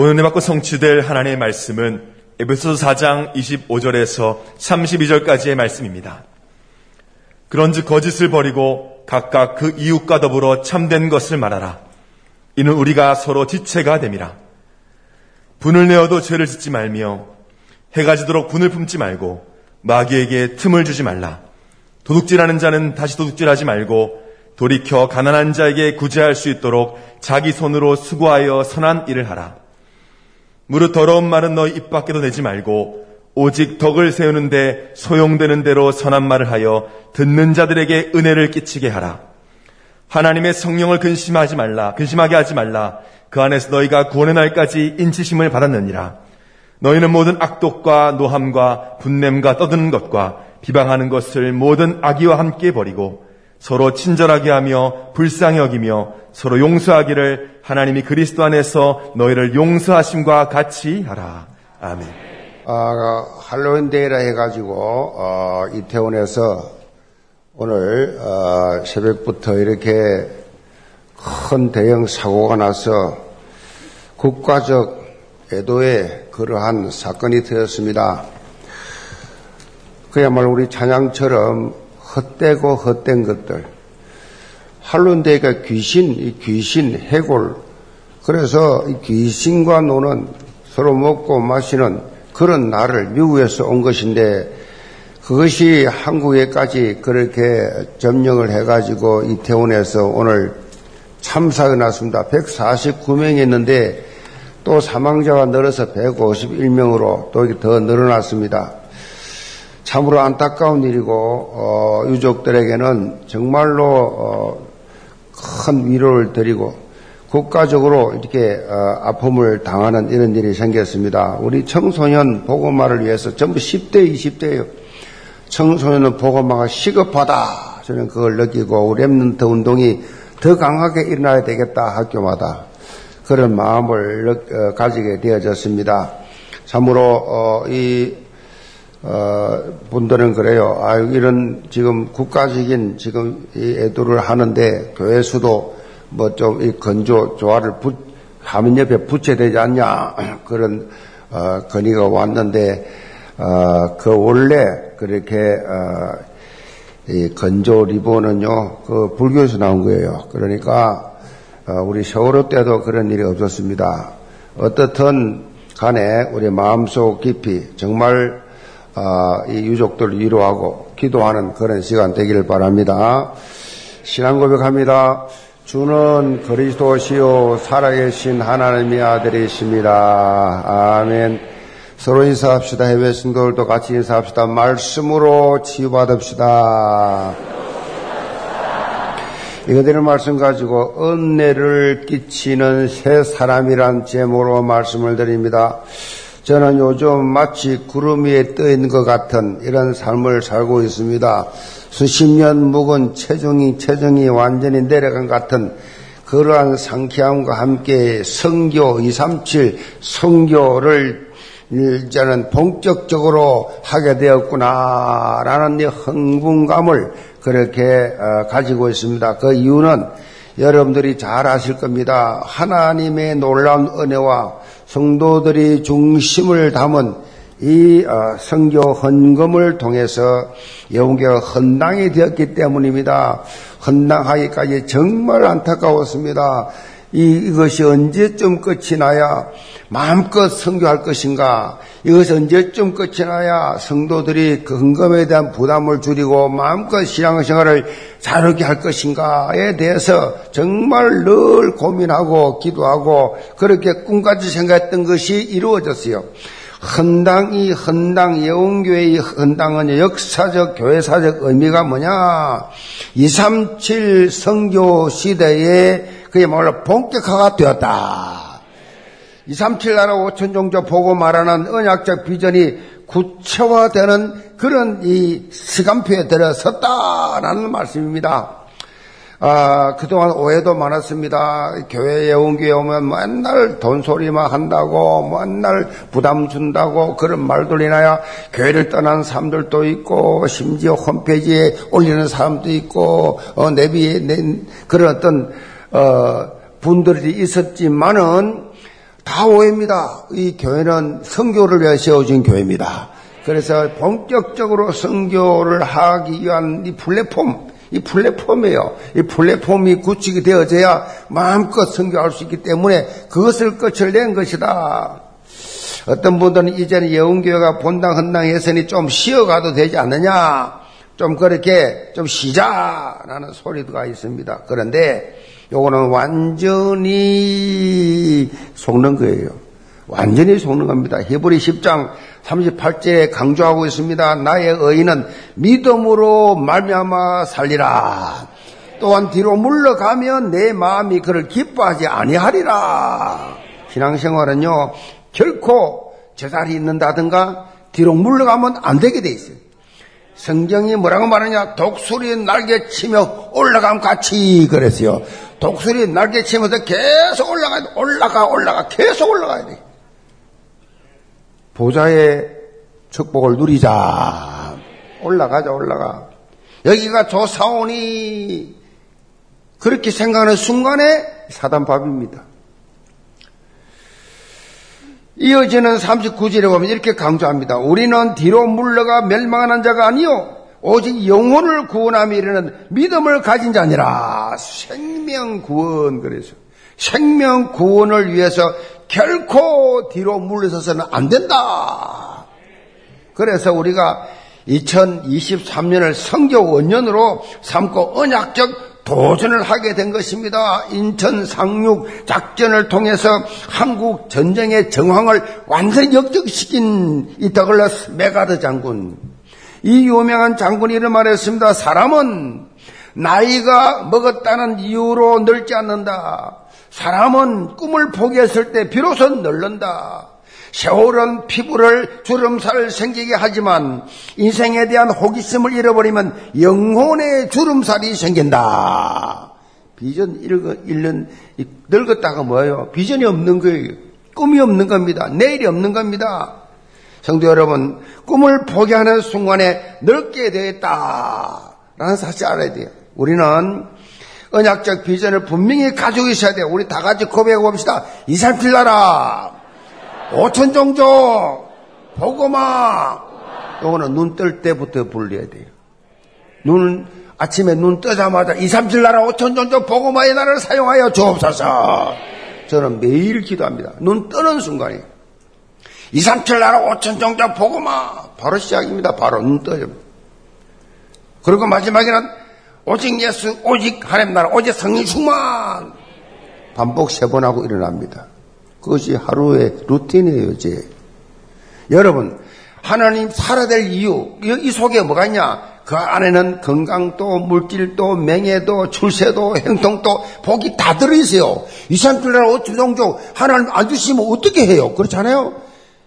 오늘 받고 성취될 하나님의 말씀은 에베소서 4장 25절에서 32절까지의 말씀입니다. 그런즉 거짓을 버리고 각각 그 이웃과 더불어 참된 것을 말하라. 이는 우리가 서로 지체가 됨이라. 분을 내어도 죄를 짓지 말며 해가 지도록 분을 품지 말고 마귀에게 틈을 주지 말라. 도둑질하는 자는 다시 도둑질하지 말고 돌이켜 가난한 자에게 구제할 수 있도록 자기 손으로 수고하여 선한 일을 하라. 무릇 더러운 말은 너희 입 밖에도 내지 말고 오직 덕을 세우는데 소용되는 대로 선한 말을 하여 듣는 자들에게 은혜를 끼치게 하라. 하나님의 성령을 근심하지 말라. 근심하게 하지 말라. 그 안에서 너희가 구원의 날까지 인치심을 받았느니라. 너희는 모든 악독과 노함과 분냄과 떠드는 것과 비방하는 것을 모든 악의와 함께 버리고 서로 친절하게 하며 불쌍히 여기며 서로 용서하기를 하나님이 그리스도 안에서 너희를 용서하심과 같이 하라. 아멘. 아, 할로윈 데이라 해가지고 어, 이태원에서 오늘 어, 새벽부터 이렇게 큰 대형 사고가 나서 국가적 애도의 그러한 사건이 되었습니다. 그야말로 우리 찬양처럼 헛되고 헛된 것들. 할론데이가 귀신, 이 귀신, 해골. 그래서 이 귀신과 노는 서로 먹고 마시는 그런 날을 미국에서 온 것인데 그것이 한국에까지 그렇게 점령을 해가지고 이태원에서 오늘 참사가 났습니다. 149명이 있는데 또 사망자가 늘어서 151명으로 또 더 늘어났습니다. 참으로 안타까운 일이고 어, 유족들에게는 정말로 어, 큰 위로를 드리고 국가적으로 이렇게 어, 아픔을 당하는 이런 일이 생겼습니다. 우리 청소년 보고마를 위해서 전부 10대, 20대예요. 청소년은 보고마가 시급하다. 저는 그걸 느끼고 우리 랩런트 운동이 더 강하게 일어나야 되겠다 학교마다 그런 마음을 어, 가지게 되어졌습니다. 참으로 어, 이 어, 분들은 그래요. 아, 이런 지금 국가적인 지금 이 애도를 하는데 교회 수도 뭐 좀 이 건조 조화를 부, 화면 옆에 붙여야 되지 않냐 그런 어, 건의가 왔는데 어, 그 원래 그렇게 어, 이 건조 리본은요 그 불교에서 나온 거예요. 그러니까 어, 우리 세월호 때도 그런 일이 없었습니다. 어떻든 간에 우리 마음속 깊이 정말 아, 이 유족들 위로하고 기도하는 그런 시간 되기를 바랍니다. 신앙 고백합니다. 주는 그리스도시요 살아계신 하나님의 아들이십니다. 아멘. 서로 인사합시다. 해외 신도들도 같이 인사합시다. 말씀으로 치유받읍시다. 이거들의 말씀 가지고 은혜를 끼치는 새 사람이란 제목으로 말씀을 드립니다. 저는 요즘 마치 구름 위에 떠 있는 것 같은 이런 삶을 살고 있습니다. 수십 년 묵은 체중이 체중이 완전히 내려간 같은 그러한 상쾌함과 함께 성교 237 성교를 이제는 본격적으로 하게 되었구나라는 흥분감을 그렇게 어, 가지고 있습니다. 그 이유는 여러분들이 잘 아실 겁니다. 하나님의 놀라운 은혜와 성도들이 중심을 담은 이 어, 성교 헌금을 통해서 영계가 헌당이 되었기 때문입니다. 헌당하기까지 정말 안타까웠습니다. 이, 것이 언제쯤 끝이 나야 마음껏 성교할 것인가? 이것이 언제쯤 끝이 나야 성도들이 그 헌금에 대한 부담을 줄이고 마음껏 신앙생활을 자르게 할 것인가에 대해서 정말 늘 고민하고 기도하고 그렇게 꿈같이 생각했던 것이 이루어졌어요. 헌당이 헌당 예원교회의 헌당은 역사적 교회사적 의미가 뭐냐? 237 성교 시대에 그야말로 본격화가 되었다. 237 나라 5천 종족 보고 말하는 언약적 비전이 구체화되는 그런 이 시간표에 들어섰다라는 말씀입니다. 아, 그동안 오해도 많았습니다. 교회 예원교회 오면 맨날 돈 소리만 한다고, 맨날 부담 준다고 그런 말들 이나야 교회를 떠난 사람들도 있고, 심지어 홈페이지에 올리는 사람도 있고, 어, 내비에, 내, 그런 어떤 어, 분들이 있었지만은 다 오해입니다. 이 교회는 성교를 위해 세워진 교회입니다. 그래서 본격적으로 성교를 하기 위한 이 플랫폼, 이 플랫폼이에요. 이 플랫폼이 구축이 되어져야 마음껏 성교할 수 있기 때문에 그것을 끝을 낸 것이다. 어떤 분들은 이제는 예언교회가 본당 헌당했으니 좀 쉬어가도 되지 않느냐. 좀 그렇게 좀 쉬자라는 소리가 있습니다. 그런데 요거는 완전히 속는 거예요. 완전히 속는 겁니다. 히브리 10장 38절에 강조하고 있습니다. 나의 의인은 믿음으로 말미암아 살리라. 또한 뒤로 물러가면 내 마음이 그를 기뻐하지 아니하리라. 신앙생활은요 결코 제자리 있는다든가 뒤로 물러가면 안 되게 돼 있어요. 성경이 뭐라고 말하냐? 독수리 날개 치며 올라감 같이 그랬어요. 독수리 날개 치면서 계속 올라가야 돼. 올라가, 올라가. 계속 올라가야 돼. 보좌의 축복을 누리자. 올라가자, 올라가. 여기가 조사원이 그렇게 생각하는 순간에 사단밥입니다. 이어지는 39절에 보면 이렇게 강조합니다. 우리는 뒤로 물러가 멸망하는 자가 아니요 오직 영혼을 구원함이 이르는 믿음을 가진 자니라. 생명 구원 그래서 생명 구원을 위해서 결코 뒤로 물러서서는 안 된다. 그래서 우리가 2023년을 성교 원년으로 삼고 언약적 도전을 하게 된 것입니다. 인천 상륙 작전을 통해서 한국 전쟁의 정황을 완전히 역전시킨 이 더글라스 맥아더 장군. 이 유명한 장군이 이런 말을 했습니다. 사람은 나이가 먹었다는 이유로 늙지 않는다. 사람은 꿈을 포기했을 때 비로소 늙는다. 세월은 피부를 주름살 생기게 하지만 인생에 대한 호기심을 잃어버리면 영혼의 주름살이 생긴다. 비전 잃는, 늙었다가 뭐예요? 비전이 없는 거예요. 꿈이 없는 겁니다. 내일이 없는 겁니다. 성도 여러분, 꿈을 포기하는 순간에 늙게 되었다. 라는 사실 알아야 돼요. 우리는 언약적 비전을 분명히 가지고 있어야 돼요. 우리 다 같이 고백해 봅시다. 이살필 나라. 오천 종족, 보고마. 요거는 눈 뜰 때부터 불려야 돼요. 눈, 아침에 눈 뜨자마자 2, 3, 7 나라 오천 종족 보고마의 나라를 사용하여 주옵소서. 저는 매일 기도합니다. 눈 뜨는 순간에. 2, 3, 7 나라 오천 종족 보고마. 바로 시작입니다. 바로 눈 떠요. 그리고 마지막에는 오직 예수, 오직 하나님 나라, 오직 성령 충만. 반복 세 번 하고 일어납니다. 그것이 하루의 루틴이에요, 이제. 여러분, 하나님 살아야 될 이유, 이 속에 뭐가 있냐? 그 안에는 건강도, 물질도, 명예도, 출세도, 행동도, 복이 다 들어있어요. 2, 3, 7날 5천 종족 하나님 안 주시면 어떻게 해요? 그렇잖아요?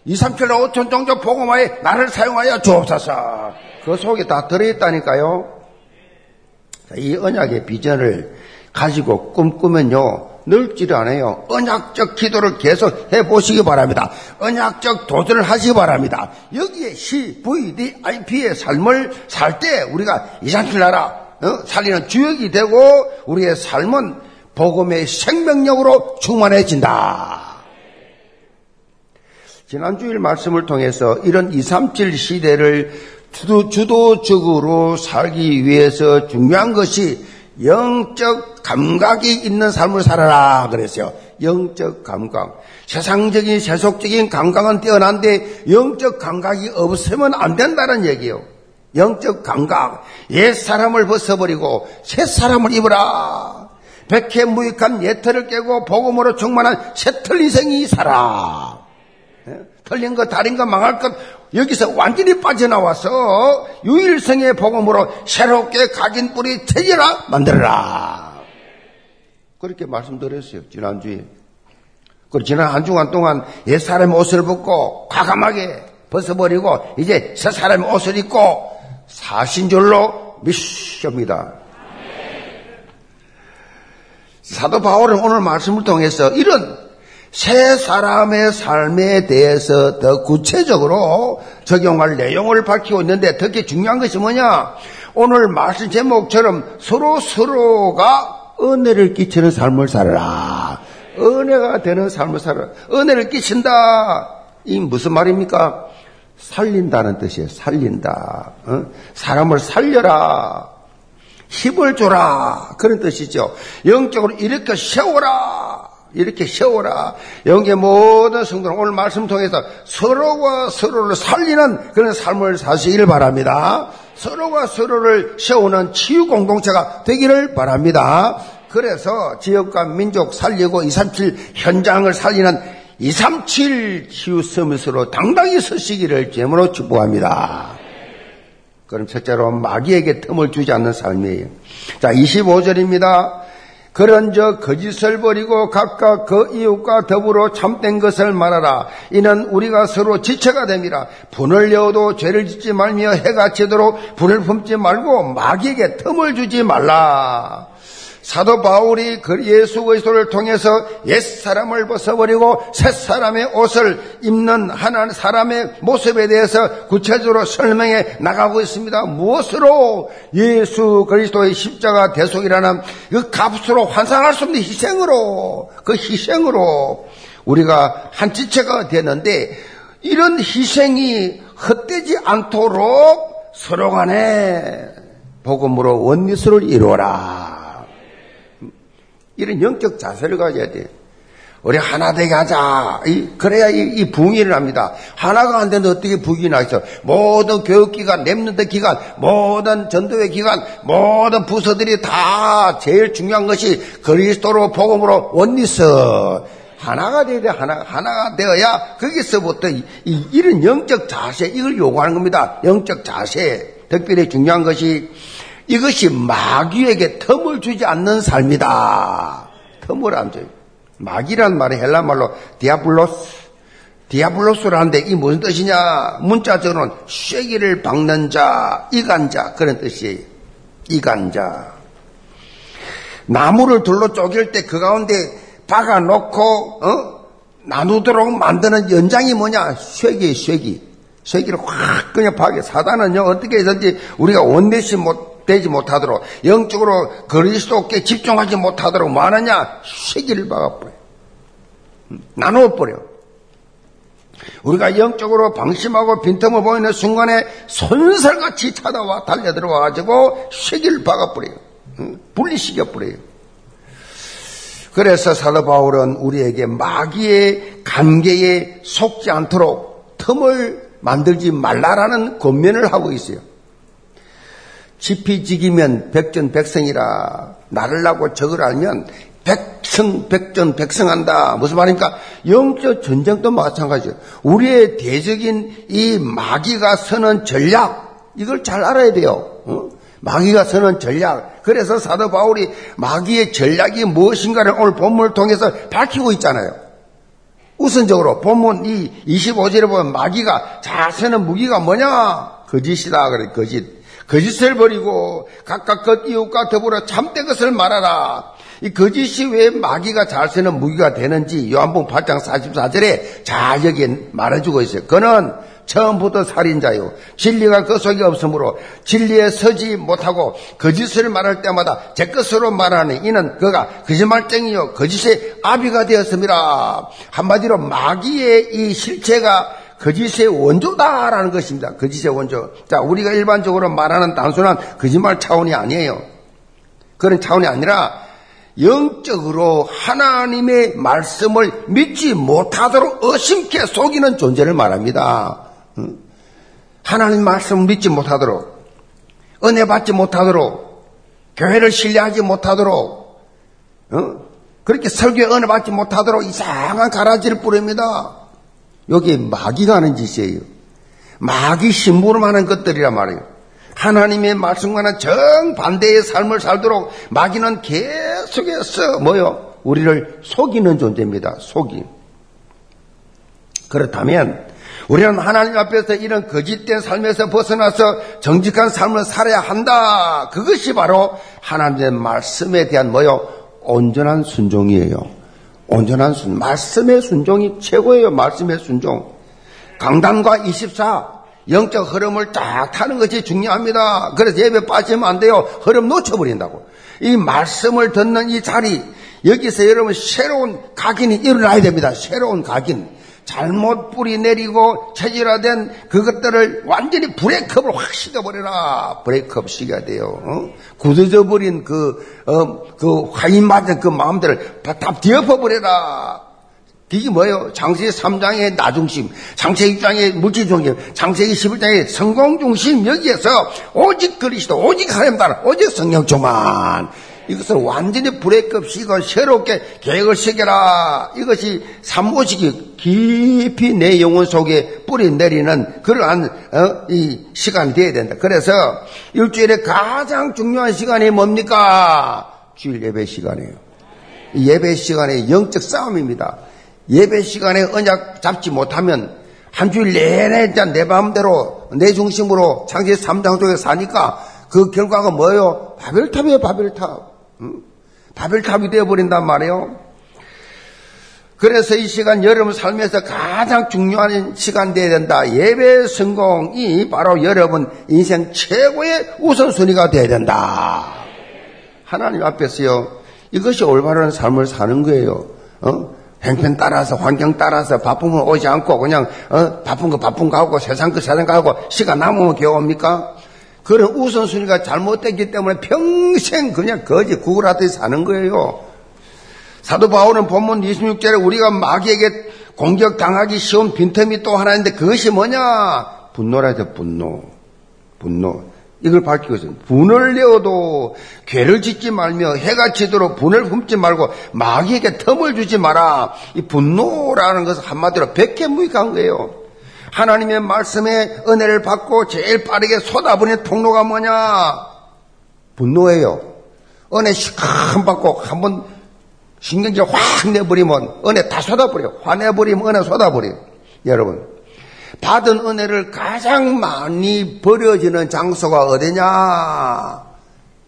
2, 3, 7날 5천 종족 복음화에 나를 사용하여 주옵소서. 그 속에 다 들어있다니까요. 이 언약의 비전을 가지고 꿈꾸면요. 늙지를 않아요. 언약적 기도를 계속 해보시기 바랍니다. 언약적 도전을 하시기 바랍니다. 여기에 CVDIP의 삶을 살 때 우리가 이산길 나라 어? 살리는 주역이 되고 우리의 삶은 복음의 생명력으로 충만해진다. 지난 주일 말씀을 통해서 이런 237 시대를 주도, 주도적으로 살기 위해서 중요한 것이 영적 감각이 있는 삶을 살아라 그랬어요. 영적 감각. 세상적인 세속적인 감각은 뛰어난데 영적 감각이 없으면 안 된다는 얘기예요. 영적 감각. 옛 사람을 벗어버리고 새 사람을 입으라. 백해 무익한 옛틀을 깨고 복음으로 충만한 새틀 인생이 살아. 예? 틀린 것, 다른 것, 망할 것, 여기서 완전히 빠져나와서 유일성의 복음으로 새롭게 각인 뿌리 태지라 만들어라. 그렇게 말씀드렸어요, 지난주에. 그 지난 한 주간 동안 옛 사람의 옷을 벗고 과감하게 벗어버리고 이제 새 사람의 옷을 입고 사신 줄로 믿습니다. 사도 바울은 오늘 말씀을 통해서 이런 새 사람의 삶에 대해서 더 구체적으로 적용할 내용을 밝히고 있는데 특히 중요한 것이 뭐냐? 오늘 말씀 제목처럼 서로 서로가 은혜를 끼치는 삶을 살아라. 은혜가 되는 삶을 살아. 은혜를 끼친다. 이 무슨 말입니까? 살린다는 뜻이에요. 살린다. 어? 사람을 살려라. 힘을 줘라. 그런 뜻이죠. 영적으로 이렇게 세워라. 이렇게 세워라. 영계 모든 성도는 오늘 말씀 통해서 서로가 서로를 살리는 그런 삶을 사시기를 바랍니다. 서로가 서로를 세우는 치유 공동체가 되기를 바랍니다. 그래서 지역과 민족 살리고 237 현장을 살리는 237 치유 서밋으로 당당히 서시기를 제으로 축복합니다. 그럼 첫째로 마귀에게 틈을 주지 않는 삶이에요. 자, 25절입니다. 그런 저 거짓을 버리고 각각 그 이웃과 더불어 참된 것을 말하라. 이는 우리가 서로 지체가 됨이라. 분을 내어도 죄를 짓지 말며 해가 지도록 불을 품지 말고 마귀에게 틈을 주지 말라. 사도 바울이 그 예수 그리스도를 통해서 옛 사람을 벗어버리고 새 사람의 옷을 입는 하나님 사람의 모습에 대해서 구체적으로 설명해 나가고 있습니다. 무엇으로 예수 그리스도의 십자가 대속이라는 그 값으로 환상할 수 없는 희생으로 그 희생으로 우리가 한 지체가 되는데 이런 희생이 헛되지 않도록 서로 간에 복음으로 원리스를 이루어라. 이런 영적 자세를 가져야 돼. 우리 하나 되게 하자. 그래야 이, 이 붕이 일어납니다. 하나가 안 되는데 어떻게 붕이 나있어? 모든 교육기관, 랩런트 기관, 모든 전도회 기관, 모든 부서들이 다 제일 중요한 것이 그리스도로 복음으로 원리서 하나가 되어야 돼. 하나, 하나가 되어야 거기서부터 이, 이, 이런 영적 자세, 이걸 요구하는 겁니다. 영적 자세. 특별히 중요한 것이 이것이 마귀에게 틈을 주지 않는 삶이다. 틈을 안 줘요. 마귀란 말이 헬라 말로 디아블로스, 디아블로스라는데 이 무슨 뜻이냐? 문자적으로는 쇠기를 박는 자, 이간자 그런 뜻이에요. 이간자. 나무를 둘로 쪼갤 때 그 가운데 박아놓고 어? 나누도록 만드는 연장이 뭐냐? 쇠기, 쇠기. 쇠기를 확 그냥 박여. 사단은요 어떻게 해서든지 우리가 원내시 못 되지 못하도록 영적으로 그리스도께 집중하지 못하도록 뭐 하느냐? 쇠기를 박아버려. 나누어버려. 우리가 영적으로 방심하고 빈틈을 보이는 순간에 손살같이 찾아와 달려들어와가지고 쇠기를 박아버려요. 분리시켜버려요. 그래서 사도 바울은 우리에게 마귀의 관계에 속지 않도록 틈을 만들지 말라라는 권면을 하고 있어요. 지피지기면 백전백성이라 나를 나고 적을 알면 백성 백전 백성한다. 무슨 말입니까? 영적 전쟁도 마찬가지예요. 우리의 대적인 이 마귀가 서는 전략 이걸 잘 알아야 돼요. 어? 마귀가 서는 전략. 그래서 사도 바울이 마귀의 전략이 무엇인가를 오늘 본문을 통해서 밝히고 있잖아요. 우선적으로 본문 이 25절에 보면 마귀가 잘 서는 무기가 뭐냐? 거짓이다. 그래, 거짓. 거짓을 버리고 각각 그 이웃과 더불어 참된 것을 말하라. 이 거짓이 왜 마귀가 잘 쓰는 무기가 되는지 요한복음 8장 44절에 잘 여기 말해주고 있어요. 그는 처음부터 살인자요. 진리가 그 속에 없으므로 진리에 서지 못하고 거짓을 말할 때마다 제 것으로 말하니 이는 그가 거짓말쟁이요. 거짓의 아비가 되었습니다. 한마디로 마귀의 이 실체가 거짓의 원조다라는 것입니다. 거짓의 원조. 자, 우리가 일반적으로 말하는 단순한 거짓말 차원이 아니에요. 그런 차원이 아니라 영적으로 하나님의 말씀을 믿지 못하도록 어심케 속이는 존재를 말합니다. 하나님 말씀을 믿지 못하도록 은혜 받지 못하도록 교회를 신뢰하지 못하도록 그렇게 설교에 은혜 받지 못하도록 이상한 가라지를 뿌립니다. 여기 마귀가 하는 짓이에요. 마귀 심부름 하는 것들이란 말이에요. 하나님의 말씀과는 정반대의 삶을 살도록 마귀는 계속해서 뭐요? 우리를 속이는 존재입니다. 속이. 그렇다면 우리는 하나님 앞에서 이런 거짓된 삶에서 벗어나서 정직한 삶을 살아야 한다. 그것이 바로 하나님의 말씀에 대한 뭐요? 온전한 순종이에요. 온전한 순, 말씀의 순종이 최고예요. 말씀의 순종. 강단과 24, 영적 흐름을 딱 타는 것이 중요합니다. 그래서 예배 빠지면 안 돼요. 흐름 놓쳐버린다고. 이 말씀을 듣는 이 자리, 여기서 여러분 새로운 각인이 일어나야 됩니다. 새로운 각인. 잘못 뿌리 내리고 체질화된 그것들을 완전히 브레이크업을 확 시켜버려라. 브레이크업 시켜야 돼요. 어? 굳어져 버린 그, 어, 그 화인 맞은 그 마음들을 다, 다 뒤엎어버려라. 이게 뭐예요? 장세기 3장의 나중심, 장세기 6장의 물질중심, 장세기 11장의 성공중심 여기에서 오직 그리스도, 오직 하나님 따라, 오직 성령조만 이것을 완전히 브레이크업 시고 새롭게 계획을 새겨라. 이것이 삼모식이 깊이 내 영혼 속에 뿌리 내리는 그러한 어, 이 시간이 되어야 된다. 그래서 일주일에 가장 중요한 시간이 뭡니까? 주일 예배 시간이에요. 예배 시간의 영적 싸움입니다. 예배 시간에 언약 잡지 못하면 한 주일 내내 내 마음대로 내 중심으로 창세 3장 속에 사니까 그 결과가 뭐예요? 바벨탑이에요, 바벨탑. 응? 바벨탑이 되어버린단 말이에요. 그래서 이 시간 여러분 삶에서 가장 중요한 시간 되어야 된다. 예배 성공이 바로 여러분 인생 최고의 우선순위가 되어야 된다. 하나님 앞에서요. 이것이 올바른 삶을 사는 거예요. 어? 행편 따라서 환경 따라서 바쁘면 오지 않고 그냥 어? 바쁜 거 바쁜 거 하고 세상 거 세상 거 하고 시간 남으면 겨웁니까? 그런 우선순위가 잘못됐기 때문에 평생 그냥 거지 구걸하듯이 사는 거예요. 사도 바울은 본문 26절에 우리가 마귀에게 공격당하기 쉬운 빈틈이 또 하나 있는데 그것이 뭐냐? 분노라 해서 분노. 분노. 이걸 밝히고 있습니다. 분을 내어도 괴를 짓지 말며 해가 지도록 분을 품지 말고 마귀에게 틈을 주지 마라. 이 분노라는 것은 한마디로 백해무익한 거예요. 하나님의 말씀에 은혜를 받고 제일 빠르게 쏟아부는 통로가 뭐냐? 분노예요. 은혜 시큰 받고 한 번 신경질 확 내버리면 은혜 다 쏟아버려. 화내버리면 은혜 쏟아버려. 여러분. 받은 은혜를 가장 많이 버려지는 장소가 어디냐?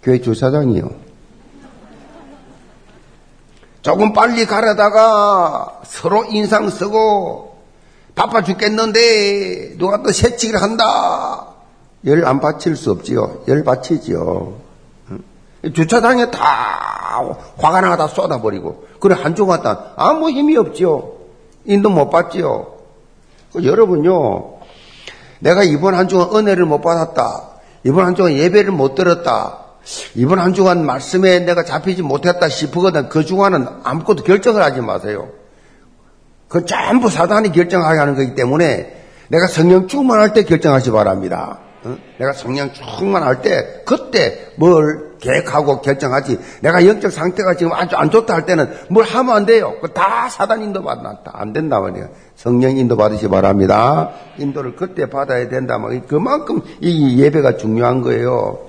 교회 주차장이요. 조금 빨리 가려다가 서로 인상 쓰고 바빠 죽겠는데 누가 또 새치기를 한다. 열 안 바칠 수 없지요. 열 바치지요. 주차장에 다 화가 나다 쏟아버리고 그래 한 주간 동안 아무 힘이 없지요. 인도 못 받지요. 그 여러분요. 내가 이번 한 주간 은혜를 못 받았다. 이번 한 주간 예배를 못 들었다. 이번 한 주간 말씀에 내가 잡히지 못했다 싶으거든. 그 주간은 아무것도 결정을 하지 마세요. 그 전부 사단이 결정하게 하는 거기 때문에 내가 성령 충만할 때 결정하시 바랍니다. 어? 내가 성령 충만할 때 그때 뭘 계획하고 결정하지. 내가 영적 상태가 지금 아주 안 좋다 할 때는 뭘 하면 안 돼요. 다 사단 인도 받았다. 안 된다 말이에요. 성령 인도 받으시 바랍니다. 인도를 그때 받아야 된다. 말 그만큼 이 예배가 중요한 거예요.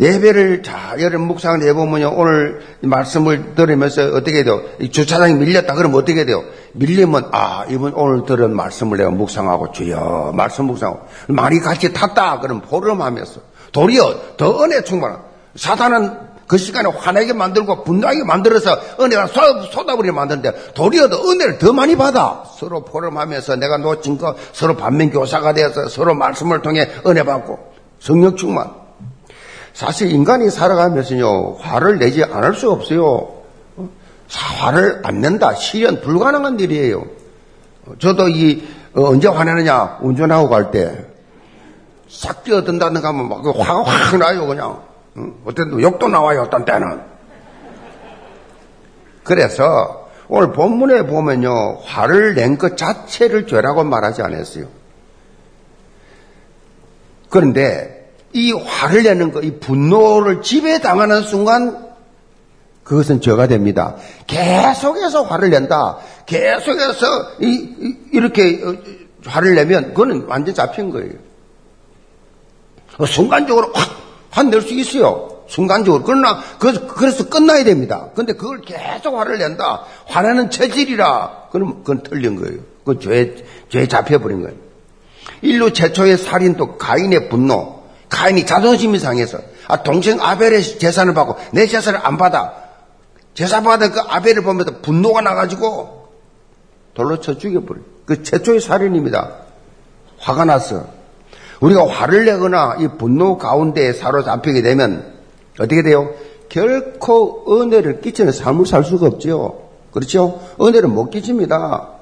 예배를 자, 여러분 묵상을 해보면요. 오늘 말씀을 들으면서 어떻게 돼요? 주차장이 밀렸다. 그러면 어떻게 돼요? 밀리면, 아, 이번 오늘 들은 말씀을 내가 묵상하고 주여, 말씀 묵상하고. 많이 같이 탔다. 그럼 보름하면서. 도리어 더 은혜 충만한. 사단은 그 시간에 화내게 만들고 분노하게 만들어서 은혜가 쏟아버리게 만드는데 도리어 더 은혜를 더 많이 받아. 서로 포럼하면서 내가 놓친 거 서로 반면 교사가 되어서 서로 말씀을 통해 은혜 받고 성령 충만. 사실 인간이 살아가면서요, 화를 내지 않을 수 없어요. 화를 안 낸다. 실현 불가능한 일이에요. 저도 이, 어, 언제 화내느냐, 운전하고 갈 때, 싹 뛰어든다든가 하면 막그 화가 확 나요, 그냥. 때 욕도 나와요, 어떤 때는. 그래서 오늘 본문에 보면요, 화를 낸 것 자체를 죄라고 말하지 않았어요. 그런데 이 화를 내는 것, 이 분노를 지배당하는 순간 그것은 죄가 됩니다. 계속해서 화를 낸다. 계속해서 이, 렇게 어, 화를 내면 그거는 완전 잡힌 거예요. 어, 순간적으로 확 화낼 수 있어요. 순간적으로. 그러나 그, 그래서 끝나야 됩니다. 근데 그걸 계속 화를 낸다. 화내는 체질이라. 그럼 그건 틀린 거예요. 그 죄, 죄 잡혀버린 거예요. 인류 최초의 살인도 가인의 분노. 가인이 자존심이 상해서 아, 동생 아벨의 재산을 받고 내 재산을 안 받아. 제사 받은 그 아벨을 보면서 분노가 나가지고 돌로 쳐 죽여버려. 그 최초의 살인입니다. 화가 났어. 우리가 화를 내거나 이 분노 가운데 사로잡히게 되면 어떻게 돼요? 결코 은혜를 끼치는 삶을 살 수가 없지요. 그렇죠? 은혜를 못 끼칩니다.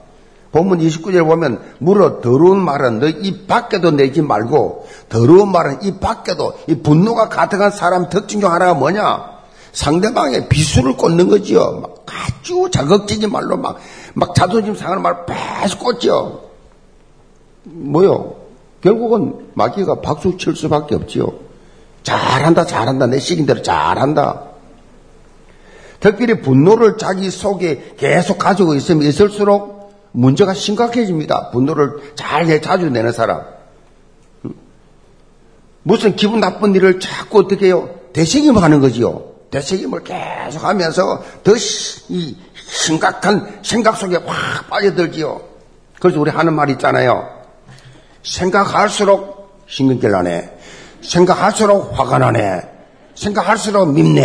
본문 29절 보면 물어 더러운 말은 너이 밖에도 내지 말고 더러운 말은 이 밖에도 이 분노가 가득한 사람 특징 중 하나가 뭐냐? 상대방의 비수를 꽂는 거지요. 막 아주 자극적인 말로 막, 막 자존심 상하는 말 계속 꽂죠. 뭐요? 결국은 마귀가 박수 칠 수밖에 없지요. 잘한다, 잘한다. 내 시킨 대로 잘한다. 특별히 분노를 자기 속에 계속 가지고 있으면 있을수록 문제가 심각해집니다. 분노를 잘 자주 내는 사람. 무슨 기분 나쁜 일을 자꾸 어떻게 해요? 대책임 하는 거지요. 대책임을 계속 하면서 더 이 심각한 생각 속에 확 빠져들지요. 그래서 우리 하는 말 있잖아요. 생각할수록 신경질 나네. 생각할수록 화가 나네. 생각할수록 밉네.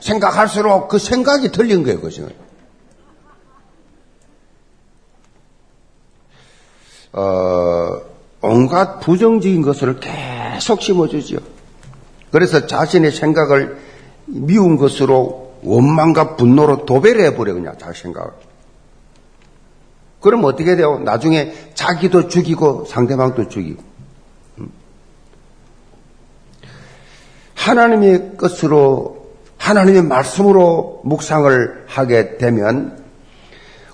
생각할수록 그 생각이 틀린 거예요, 그죠? 어, 온갖 부정적인 것을 계속 심어주죠. 그래서 자신의 생각을 미운 것으로 원망과 분노로 도배를 해버려, 그냥 자기 생각을. 그럼 어떻게 돼요? 나중에 자기도 죽이고 상대방도 죽이고. 음. 하나님의 것으로, 하나님의 말씀으로 묵상을 하게 되면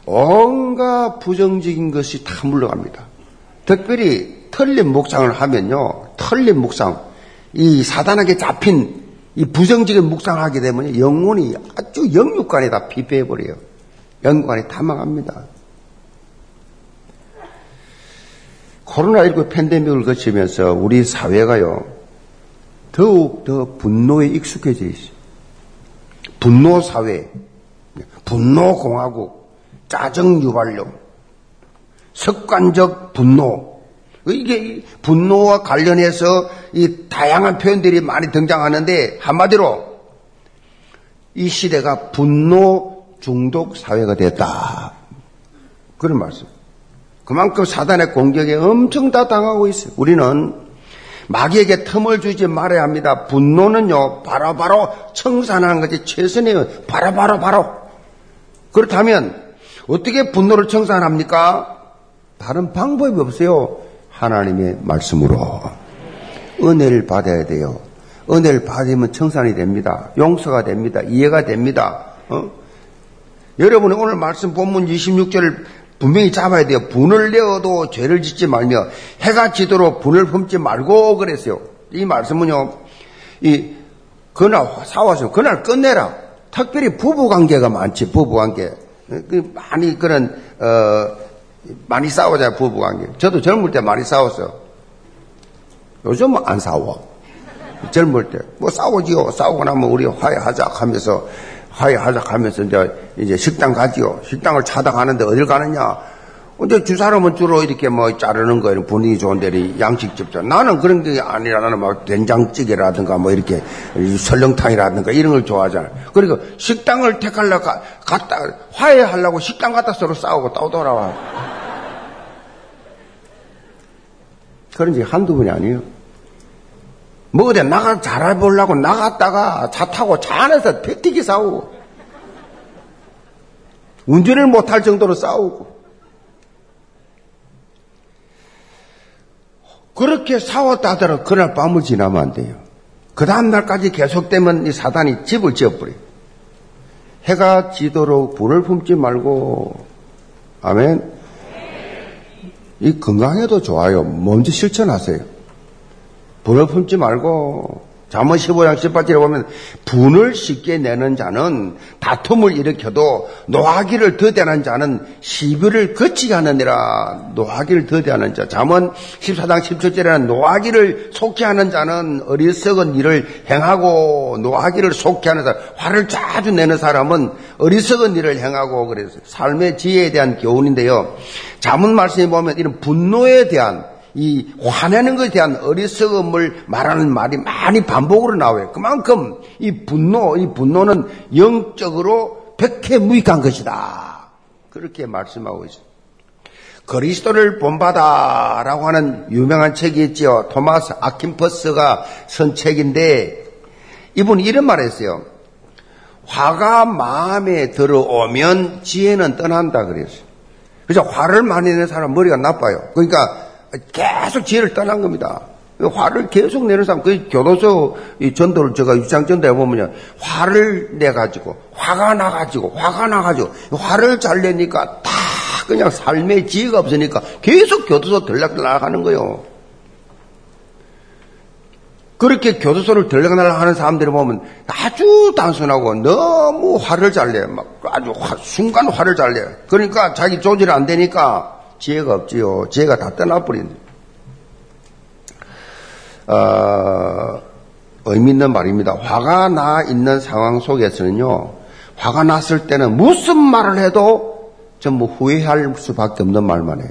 온갖 부정적인 것이 다 물러갑니다. 특별히 틀린 묵상을 하면요, 틀린 묵상, 이 사단에게 잡힌 이 부정적인 묵상을 하게 되면 영혼이 아주 영육관에 다 피폐해버려요. 영육관이 다 망합니다. 코로나19 팬데믹을 거치면서 우리 사회가요, 더욱 더 분노에 익숙해져 있어요. 분노 사회, 분노 공화국, 짜증 유발용, 습관적 분노. 이게 분노와 관련해서 이 다양한 표현들이 많이 등장하는데 한마디로 이 시대가 분노 중독 사회가 됐다. 그런 말씀. 그만큼 사단의 공격에 엄청 다 당하고 있어요. 우리는 마귀에게 틈을 주지 말아야 합니다. 분노는요, 바로바로 청산하는 것이 최선이에요. 바로 바로 바로. 그렇다면 어떻게 분노를 청산합니까? 다른 방법이 없어요. 하나님의 말씀으로. 은혜를 받아야 돼요. 은혜를 받으면 청산이 됩니다. 용서가 됩니다. 이해가 됩니다. 어? 여러분이 오늘 말씀 본문 26절을 분명히 잡아야 돼요. 분을 내어도 죄를 짓지 말며 해가 지도록 분을 품지 말고 그랬어요. 이 말씀은요. 이 그날 싸워서 그날 끝내라. 특별히 부부 관계가 많지 부부 관계. 그 많이 그런 어 많이 싸우자 부부 관계. 저도 젊을 때 많이 싸웠어요. 요즘은 안 싸워. 젊을 때 뭐 싸우지요. 싸우고 나면 우리 화해하자 하면서 화해하자 하면서 이제, 이제 식당 가지요. 식당을 찾아가는데 어딜 가느냐? 근데 주 사람은 주로 이렇게 뭐 자르는 거예요. 분위기 좋은 데를 양식집죠. 나는 그런 게 아니라 나는 막 된장찌개라든가 뭐 이렇게 설렁탕이라든가 이런 걸 좋아하잖아. 그리고 식당을 택하려고 갔다, 화해하려고 식당 갔다 서로 싸우고 또 돌아와. 그런 지 한두 번이 아니에요. 뭐 어디 나가 잘해보려고 나갔다가 차 타고 차 안에서 패티기 싸우고 운전을 못할 정도로 싸우고 그렇게 싸웠다 하더라도 그날 밤을 지나면 안 돼요. 그 다음날까지 계속되면 이 사단이 집을 지어버려요. 해가 지도록 불을 품지 말고 아멘 이 건강에도 좋아요. 먼저 실천하세요. 분을 품지 말고 잠언 15장 18절에 보면 분을 쉽게 내는 자는 다툼을 일으켜도 노하기를 더대하는 자는 시비를 거치게 하느니라. 노하기를 더대하는 자. 잠언 14장 17절에는 노하기를 속게 하는 자는 어리석은 일을 행하고 노하기를 속게 하는 사람 화를 자주 내는 사람은 어리석은 일을 행하고 그래서 삶의 지혜에 대한 교훈인데요. 잠언 말씀에 보면 이런 분노에 대한 이 화내는 것에 대한 어리석음을 말하는 말이 많이 반복으로 나와요. 그만큼 이 분노, 이 분노는 영적으로 백해무익한 것이다. 그렇게 말씀하고 있습니다. 그리스도를 본받아라고 하는 유명한 책이 있지요. 토마스 아킨퍼스가 쓴 책인데 이분이 이런 말을 했어요. 화가 마음에 들어오면 지혜는 떠난다 그랬어요. 그래서 화를 많이 내는 사람 머리가 나빠요. 그러니까 계속 지혜를 떠난 겁니다. 화를 계속 내는 사람, 그 교도소 이 전도를 제가 유창 전도해 보면요. 화를 내가지고, 화가 나가지고, 화가 나가지고, 화를 잘 내니까 다 그냥 삶의 지혜가 없으니까 계속 교도소 들락들락 하는 거예요. 그렇게 교도소를 들락날락 하는 사람들을 보면 아주 단순하고 너무 화를 잘 내. 막 아주 화, 순간 화를 잘 내. 그러니까 자기 조절이 안 되니까 지혜가 없지요. 지혜가 다 떠나버린다. 어, 의미 있는 말입니다. 화가 나 있는 상황 속에서는요, 화가 났을 때는 무슨 말을 해도 전부 후회할 수밖에 없는 말만 해요.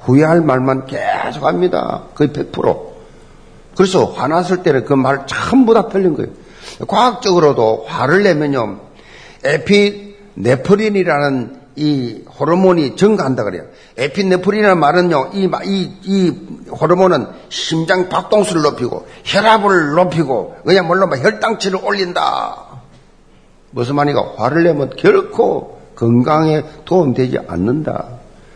후회할 말만 계속 합니다. 거의 100%. 그래서 화났을 때는 그 말 전부 다 틀린 거예요. 과학적으로도 화를 내면요, 에피네프린이라는 이 호르몬이 증가한다 그래요. 에피네프린이라는 말은요, 이, 이, 이 호르몬은 심장 박동수를 높이고, 혈압을 높이고, 그야말로 혈당치를 올린다. 무슨 말이가 화를 내면 결코 건강에 도움되지 않는다.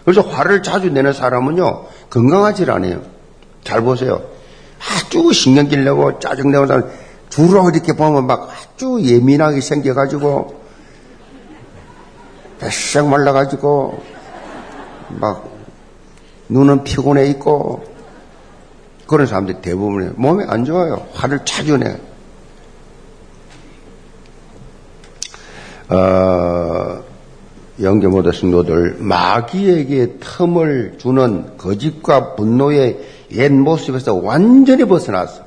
그래서 화를 자주 내는 사람은요, 건강하지 않아요. 잘 보세요. 아주 신경질 내고 짜증내고 사람, 주로 이렇게 보면 막 아주 예민하게 생겨가지고, 뱃싹 말라가지고, 막, 눈은 피곤해 있고, 그런 사람들이 대부분 몸이 안 좋아요. 화를 자주 내. 어, 영계모대 성도들, 마귀에게 틈을 주는 거짓과 분노의 옛 모습에서 완전히 벗어나서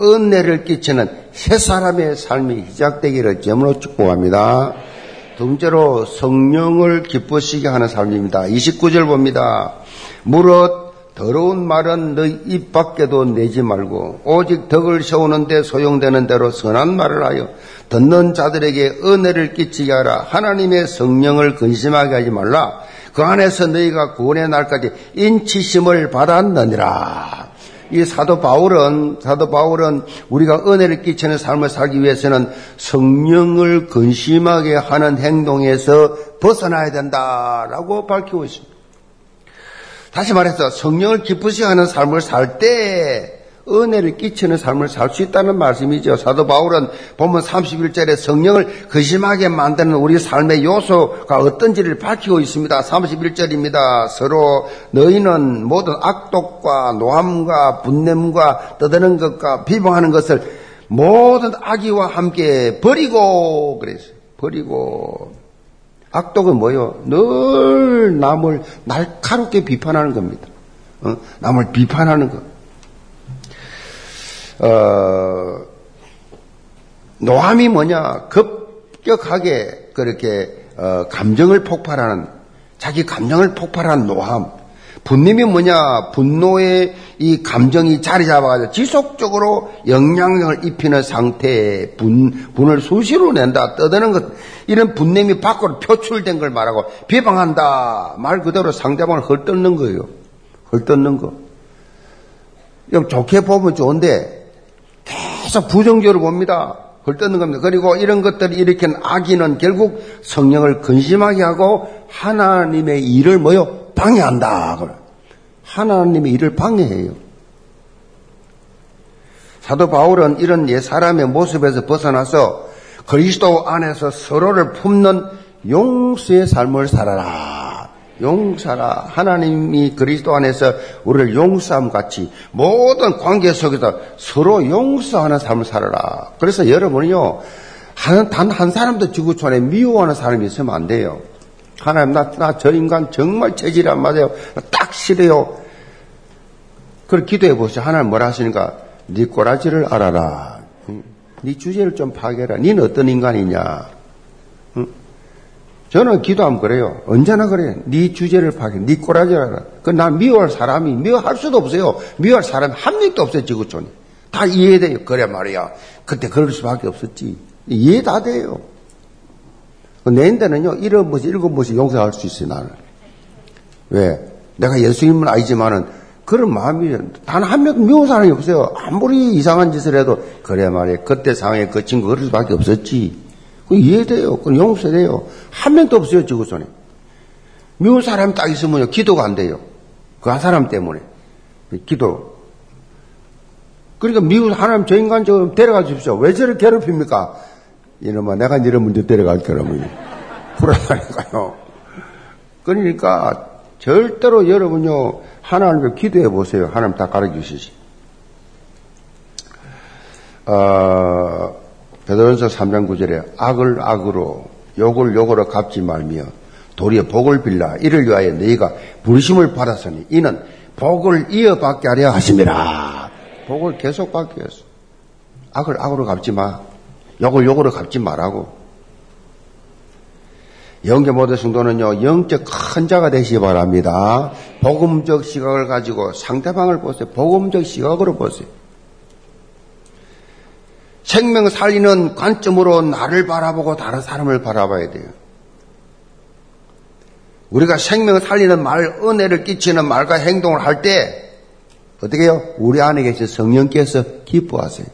은혜를 끼치는 새 사람의 삶이 시작되기를 점으로 축복합니다. 두 번째로 성령을 기쁘시게 하는 삶입니다. 29절 봅니다. 무릇 더러운 말은 너희 입 밖에도 내지 말고 오직 덕을 세우는데 소용되는 대로 선한 말을 하여 듣는 자들에게 은혜를 끼치게 하라. 하나님의 성령을 근심하게 하지 말라. 그 안에서 너희가 구원의 날까지 인치심을 받았느니라. 이 사도 바울은 사도 바울은 우리가 은혜를 끼치는 삶을 살기 위해서는 성령을 근심하게 하는 행동에서 벗어나야 된다라고 밝히고 있습니다. 다시 말해서 성령을 기쁘시 하는 삶을 살 때 은혜를 끼치는 삶을 살 수 있다는 말씀이죠. 사도 바울은 보면 31절에 성령을 거심하게 만드는 우리 삶의 요소가 어떤지를 밝히고 있습니다. 31절입니다. 서로 너희는 모든 악독과 노함과 분냄과 떠드는 것과 비방하는 것을 모든 악의와 함께 버리고 그랬어요. 버리고 악독은 뭐요? 늘 남을 날카롭게 비판하는 겁니다. 어? 남을 비판하는 것. 어, 노함이 뭐냐? 급격하게 그렇게 어, 감정을 폭발하는 자기 감정을 폭발하는 노함. 분냄이 뭐냐? 분노의 이 감정이 자리 잡아가지고 지속적으로 영향력을 입히는 상태에 분, 분을 수시로 낸다, 떠드는 것. 이런 분냄이 밖으로 표출된 걸 말하고 비방한다. 말 그대로 상대방을 헐뜯는 거예요. 헐뜯는 거. 좀 좋게 보면 좋은데 계속 부정적으로 봅니다. 헐뜯는 겁니다. 그리고 이런 것들이 일으킨 악인은 결국 성령을 근심하게 하고 하나님의 일을 뭐요? 방해한다. 하나님의 일을 방해해요. 사도 바울은 이런 옛 사람의 모습에서 벗어나서 그리스도 안에서 서로를 품는 용수의 삶을 살아라. 용사라 하나님이 그리스도 안에서 우리를 용서함 같이 모든 관계 속에서 서로 용서하는 삶을 살아라. 그래서 여러분이요 단 한 사람도 지구촌에 미워하는 사람이 있으면 안 돼요. 하나님 나저 인간 정말 체질이 안 맞아요. 딱 싫어요. 그걸 기도해 보세요. 하나님 뭐라 하시니까 네 꼬라지를 알아라. 네 주제를 좀 파괴해라. 네는 어떤 인간이냐. 저는 기도하면 그래요. 언제나 그래요. 네 주제를 파괴, 네 꼬라지 알아. 그난 미워할 사람이 미워할 수도 없어요. 미워할 사람이 한 명도 없어요, 지구촌에. 다 이해돼요. 그래 말이야. 그때 그럴 수밖에 없었지. 이해 다 돼요. 내인데는요, 일흔 번씩, 일곱 번씩 용서할 수 있어요, 나는. 왜? 내가 예수님은 아니지만은, 그런 마음이, 단 한 명도 미운 사람이 없어요. 아무리 이상한 짓을 해도, 그래 말이야. 그때 상황에 그 친구 그럴 수밖에 없었지. 그 이해돼요. 그 용서돼요. 한 명도 없어요, 지구촌에. 미운 사람이 딱 있으면요, 기도가 안 돼요. 그 한 사람 때문에. 기도. 그러니까 미국 하나님 저 인간 좀 데려가 주십시오. 왜 저를 괴롭힙니까? 이놈아, 내가 이런 문제 데려갈 거라면. 불안하니까요. 그러니까 절대로 여러분요, 하나님을 기도해 보세요. 하나님 다 가르쳐 주시지. 어, 베드로전서 3장 9절에 악을 악으로 욕을 욕으로 갚지 말며 도리어 복을 빌라 이를 위하여 너희가 부르심을 받았으니 이는 복을 이어받게 하려 하심이라. 복을 계속 받게 했어. 악을 악으로 갚지 마. 욕을 욕으로 갚지 말라고. 영계 모든 성도는요, 영적 큰 자가 되시기 바랍니다. 복음적 시각을 가지고 상대방을 보세요. 복음적 시각으로 보세요. 생명 살리는 관점으로 나를 바라보고 다른 사람을 바라봐야 돼요. 우리가 생명 살리는 말, 은혜를 끼치는 말과 행동을 할 때, 어떻게 해요? 우리 안에 계신 성령께서 기뻐하세요.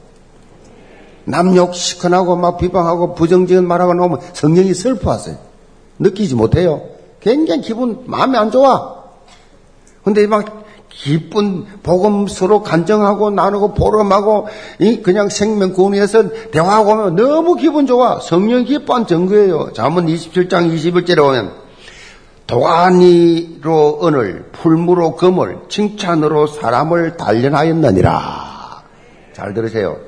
남욕 시큰하고 막 비방하고 부정적인 말하고 나오면 성령이 슬퍼하세요. 느끼지 못해요. 굉장히 기분, 마음이 안 좋아. 근데 막 기쁜 복음 서로 간정하고 나누고 보름하고 그냥 생명 구원에서 대화하고 하면 너무 기분 좋아. 성령 기뻐한 증거예요. 자문 27장 21절에 보면 도가니로 은을 풀무로 금을 칭찬으로 사람을 단련하였느니라. 잘 들으세요.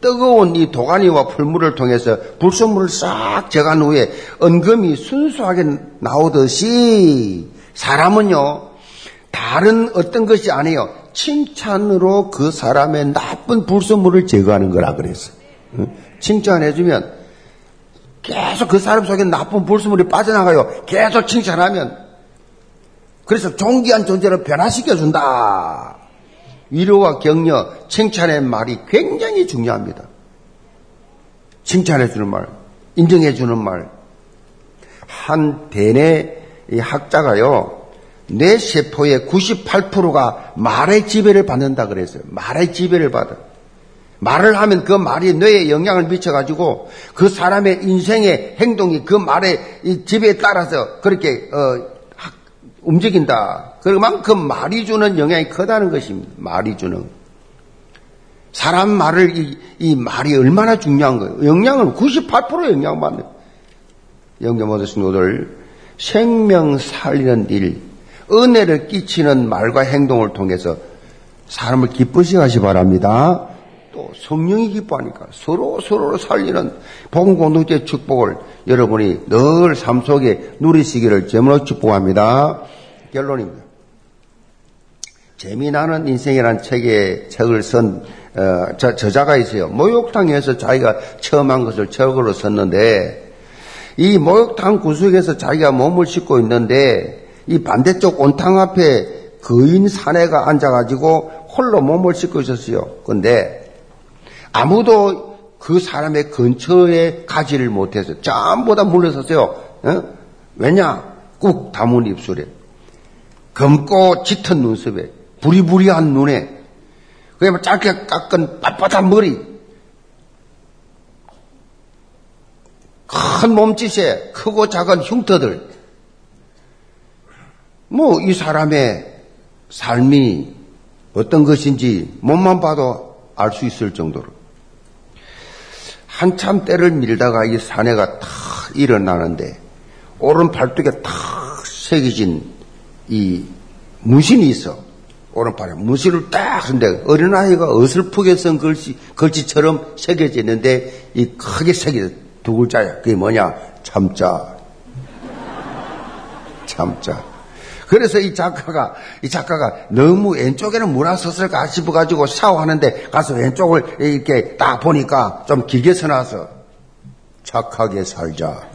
뜨거운 이 도가니와 풀물을 통해서 불순물을 싹 적한 후에 은금이 순수하게 나오듯이 사람은요 다른 어떤 것이 아니에요. 칭찬으로 그 사람의 나쁜 불순물을 제거하는 거라 그랬어. 칭찬해주면 계속 그 사람 속에 나쁜 불순물이 빠져나가요. 계속 칭찬하면 그래서 존귀한 존재로 변화시켜준다. 위로와 격려, 칭찬의 말이 굉장히 중요합니다. 칭찬해주는 말, 인정해주는 말. 한 대내 학자가요, 뇌 세포의 98%가 말의 지배를 받는다 그랬어요. 말의 지배를 받아. 말을 하면 그 말이 뇌에 영향을 미쳐가지고 그 사람의 인생의 행동이 그 말의 지배에 따라서 그렇게 어, 움직인다. 그만큼 말이 주는 영향이 크다는 것입니다. 말이 주는. 사람 말을, 이, 이 말이 얼마나 중요한 거예요. 영향을 98% 영향받는. 영계 모든 신도들 생명 살리는 일, 은혜를 끼치는 말과 행동을 통해서 사람을 기쁘시게 하시 바랍니다. 또 성령이 기뻐하니까 서로 서로를 살리는 복음 공동체 축복을 여러분이 늘 삶 속에 누리시기를 제물로 축복합니다. 결론입니다. 재미나는 인생이라는 책에 책을 쓴 어, 저, 저자가 있어요. 목욕탕에서 자기가 처음 한 것을 책으로 썼는데 이 목욕탕 구석에서 자기가 몸을 씻고 있는데 이 반대쪽 온탕 앞에 거인 사내가 앉아가지고 홀로 몸을 씻고 있었어요. 근데 아무도 그 사람의 근처에 가지를 못해서 전부 다 물러섰어요. 어? 왜냐? 꾹 다문 입술에. 검고 짙은 눈썹에. 부리부리한 눈에. 그게 막 짧게 깎은 빳빳한 머리. 큰 몸짓에 크고 작은 흉터들. 뭐, 이 사람의 삶이 어떤 것인지 몸만 봐도 알 수 있을 정도로. 한참 때를 밀다가 이 사내가 탁 일어나는데, 오른 팔뚝에 탁 새겨진 이 문신이 있어. 오른팔에 문신을 딱 한데 어린아이가 어설프게 쓴 글씨, 글씨처럼 새겨져 있는데 이 크게 새겨져 두 글자야. 그게 뭐냐? 참자. 참자. 그래서 이 작가가, 이 작가가 너무 왼쪽에는 뭐라 썼을까 싶어가지고 샤워하는데 가서 왼쪽을 이렇게 딱 보니까 좀 길게 써놔서 착하게 살자.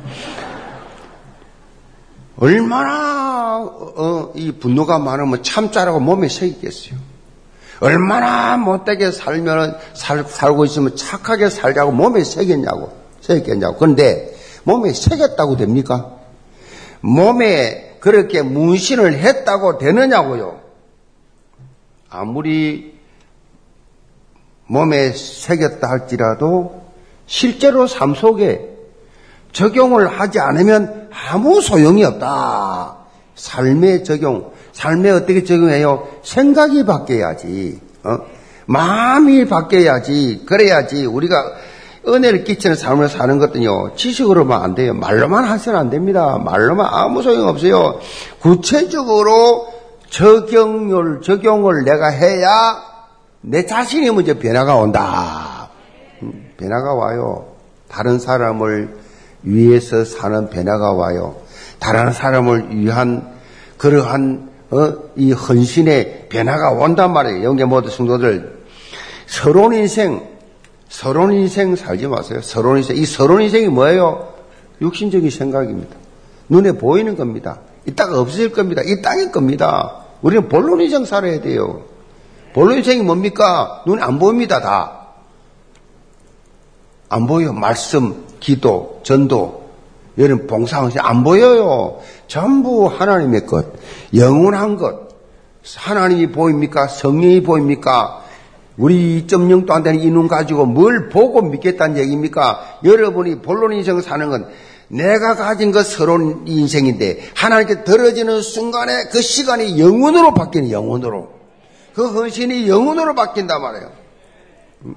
얼마나 어, 이 분노가 많으면 참자라고 몸에 새기겠어요. 얼마나 못되게 살면 살, 살고 있으면 착하게 살자고 몸에 새겼냐고 새겼냐고. 그런데 몸에 새겼다고 됩니까? 몸에 그렇게 문신을 했다고 되느냐고요. 아무리 몸에 새겼다 할지라도 실제로 삶 속에 적용을 하지 않으면 아무 소용이 없다. 삶의 적용, 삶에 어떻게 적용해요? 생각이 바뀌어야지. 어? 마음이 바뀌어야지. 그래야지 우리가 은혜를 끼치는 삶을 사는 것은요, 지식으로만 안 돼요. 말로만 하셔는 안 됩니다. 말로만 아무 소용 없어요. 구체적으로 적용을, 적용을 내가 해야 내 자신이 먼저 변화가 온다. 음, 변화가 와요. 다른 사람을 위해서 사는 변화가 와요. 다른 사람을 위한 그러한 어, 이 헌신의 변화가 온단 말이에요. 영계 모든 성도들 서론 인생 서론 인생 살지 마세요. 서론 인생 이 서론 인생이 뭐예요? 육신적인 생각입니다. 눈에 보이는 겁니다. 이따가 없어질 겁니다. 이 땅일 겁니다. 우리는 본론 인생 살아야 돼요. 본론 인생이 뭡니까? 눈에 안 보입니다. 다. 안 보여. 말씀, 기도, 전도, 여러분 봉사하시 안 보여요. 전부 하나님의 것, 영원한 것. 하나님이 보입니까? 성령이 보입니까? 우리 2.0도 안 되는 이눈 가지고 뭘 보고 믿겠다는 얘기입니까? 여러분이 본론 인생 사는 건 내가 가진 것 서론 인생인데 하나님께 들어지는 순간에 그 시간이 영원으로 바뀌는 영원으로 그 헌신이 영원으로 바뀐단 말이에요. 음?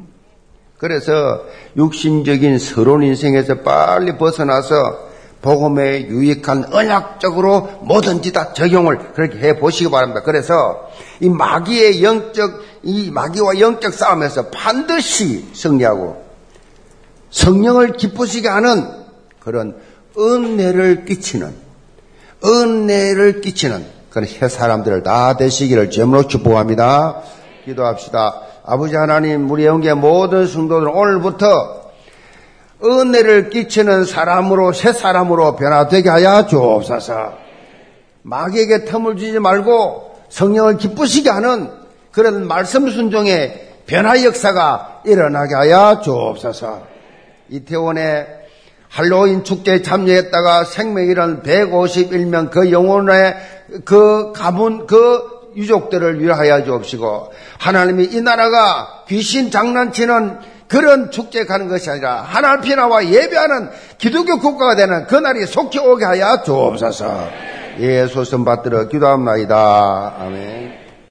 그래서 육신적인 서론 인생에서 빨리 벗어나서 복음에 유익한 언약적으로 뭐든지 다 적용을 그렇게 해 보시기 바랍니다. 그래서 이 마귀의 영적 이 마귀와 영적 싸움에서 반드시 승리하고 성령을 기쁘시게 하는 그런 은혜를 끼치는 은혜를 끼치는 그런 새 사람들을 다 되시기를 제물로 축복합니다. 기도합시다. 아버지 하나님 우리 영계 모든 성도들 오늘부터 은혜를 끼치는 사람으로 새 사람으로 변화되게 하여 주옵소서. 마귀에게 틈을 주지 말고 성령을 기쁘시게 하는 그런 말씀 순종의 변화 역사가 일어나게 하여 주옵소서. 이태원에 할로윈 축제에 참여했다가 생명 이런 151명 그 영혼의 그 가문 그 유족들을 위하여 주옵시고 하나님이 이 나라가 귀신 장난치는 그런 축제 가는 것이 아니라 하나님 나와 예배하는 기독교 국가가 되는 그날이 속히 오게 하여 주옵소서. 예수 선 받들어 기도합니다. 아멘.